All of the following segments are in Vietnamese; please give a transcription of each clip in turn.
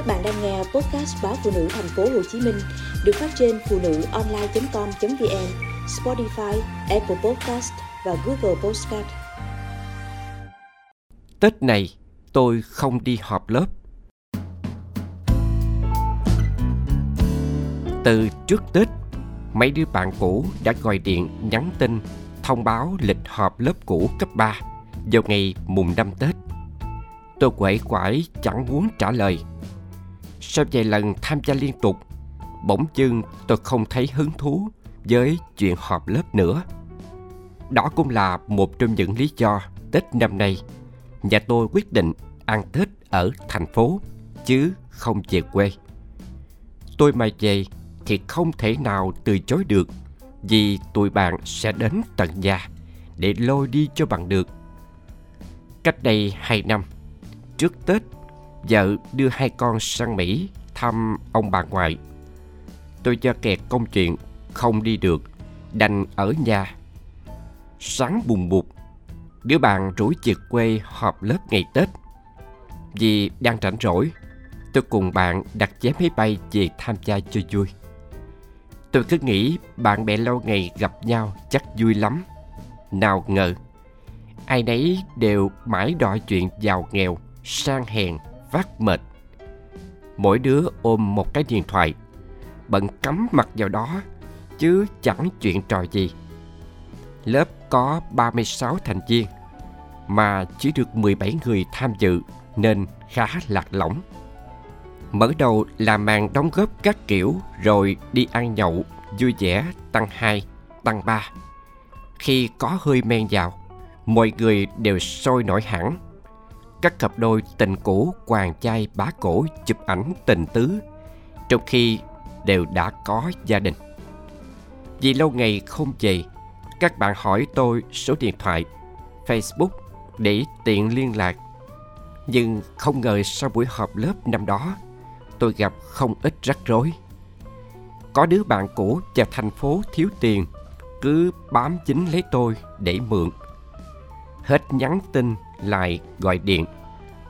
Các bạn đang nghe podcast báo phụ nữ thành phố Hồ Chí Minh được phát trên phụ nữ online.com.vn, Spotify, Apple Podcast và Google Podcast. Tết này tôi không đi họp lớp. Từ trước Tết, mấy đứa bạn cũ đã gọi điện nhắn tin thông báo lịch họp lớp cũ cấp 3 vào ngày mùng 5 Tết. Tôi quẩy quải chẳng muốn trả lời. Sau vài lần tham gia liên tục, bỗng dưng tôi không thấy hứng thú với chuyện họp lớp nữa. Đó cũng là một trong những lý do Tết năm nay nhà tôi quyết định ăn Tết ở thành phố chứ không về quê. Tôi mà về thì không thể nào từ chối được vì tụi bạn sẽ đến tận nhà để lôi đi cho bằng được. Cách đây hai năm, trước Tết, vợ đưa hai con sang Mỹ thăm ông bà ngoại. Tôi cho kẹt công chuyện, không đi được, đành ở nhà. Sáng bùng bụt, đứa bạn rủ về quê họp lớp ngày Tết. Vì đang rảnh rỗi, tôi cùng bạn đặt vé máy bay về tham gia cho vui. Tôi cứ nghĩ bạn bè lâu ngày gặp nhau chắc vui lắm. Nào ngờ, ai nấy đều mãi đòi chuyện giàu nghèo, sang hèn, vác mệt. Mỗi đứa ôm một cái điện thoại, bận cắm mặt vào đó, chứ chẳng chuyện trò gì. Lớp có 36 thành viên, mà chỉ được 17 người tham dự nên khá lạc lõng. Mở đầu là màn đóng góp các kiểu rồi đi ăn nhậu, vui vẻ, tăng 2, tăng 3. Khi có hơi men vào, mọi người đều sôi nổi hẳn. Các cặp đôi tình cũ quàng chai bá cổ chụp ảnh tình tứ, trong khi đều đã có gia đình. Vì lâu ngày không về, các bạn hỏi tôi số điện thoại, Facebook để tiện liên lạc. Nhưng không ngờ sau buổi họp lớp năm đó, tôi gặp không ít rắc rối. Có đứa bạn cũ vào thành phố thiếu tiền, cứ bám dính lấy tôi để mượn. Hết nhắn tin lại gọi điện.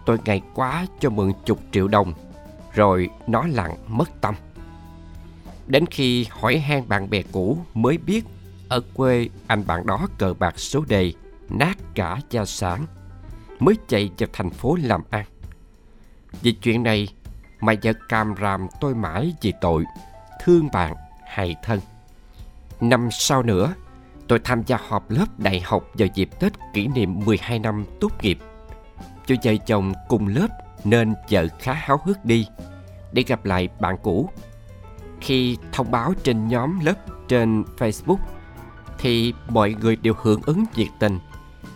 Tôi ngày quá cho mượn chục triệu đồng, rồi nó lặng mất tâm. Đến khi hỏi han bạn bè cũ mới biết ở quê anh bạn đó cờ bạc số đề, nát cả gia sản, mới chạy vào thành phố làm ăn. Vì chuyện này mà vợ càm ràm tôi mãi vì tội thương bạn hại thân năm sau nữa tôi tham gia họp lớp đại học vào dịp Tết kỷ niệm 12 năm tốt nghiệp. Cho vợ chồng cùng lớp nên vợ khá háo hức đi để gặp lại bạn cũ. Khi thông báo trên nhóm lớp trên Facebook thì mọi người đều hưởng ứng nhiệt tình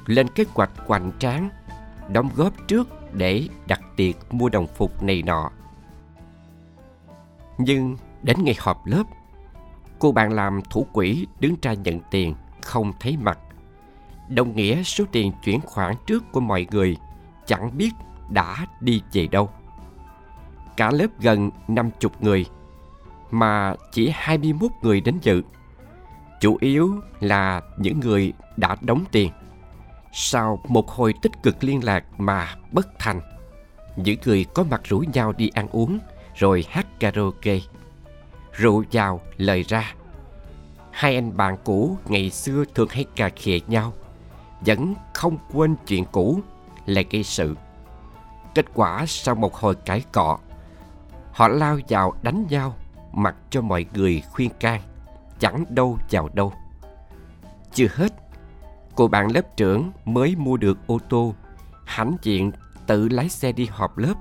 lên kế hoạch hoành tráng đóng góp trước để đặt tiệc mua đồng phục này nọ nhưng đến ngày họp lớp, cô bạn làm thủ quỹ đứng ra nhận tiền không thấy mặt. Đồng nghĩa số tiền chuyển khoản trước của mọi người chẳng biết đã đi về đâu. Cả lớp gần 50 người mà chỉ 21 người đến dự. Chủ yếu là những người đã đóng tiền. Sau một hồi tích cực liên lạc mà bất thành, những người có mặt rủ nhau đi ăn uống rồi hát karaoke. Rượu vào, lời ra. Hai anh bạn cũ ngày xưa thường hay cà khịa nhau, vẫn không quên chuyện cũ lại gây sự. Kết quả sau một hồi cãi cọ, họ lao vào đánh nhau mặc cho mọi người khuyên can, chẳng đâu vào đâu. Chưa hết, cô bạn lớp trưởng mới mua được ô tô, hãnh diện tự lái xe đi họp lớp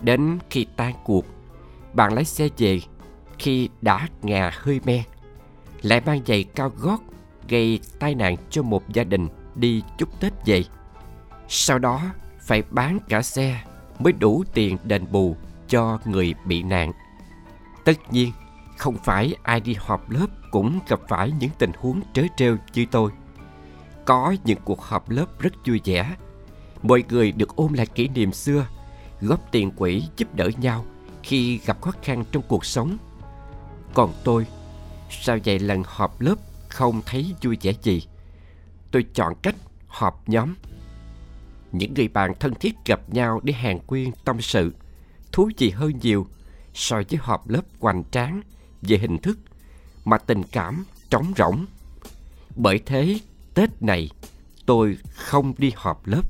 Đến khi tan cuộc, bạn lái xe về khi đã ngà hơi me lại mang giày cao gót gây tai nạn cho một gia đình đi chúc Tết về. Sau đó phải bán cả xe mới đủ tiền đền bù cho người bị nạn. Tất nhiên, không phải ai đi họp lớp cũng gặp phải những tình huống trớ trêu như tôi. Có những cuộc họp lớp rất vui vẻ. Mọi người được ôm lại kỷ niệm xưa góp tiền quỹ giúp đỡ nhau khi gặp khó khăn trong cuộc sống. Còn tôi, sau vài lần họp lớp không thấy vui vẻ gì, tôi chọn cách họp nhóm. Những người bạn thân thiết gặp nhau để hàng quyên tâm sự, thú vị hơn nhiều so với họp lớp hoành tráng về hình thức mà tình cảm trống rỗng. Bởi thế, Tết này tôi không đi họp lớp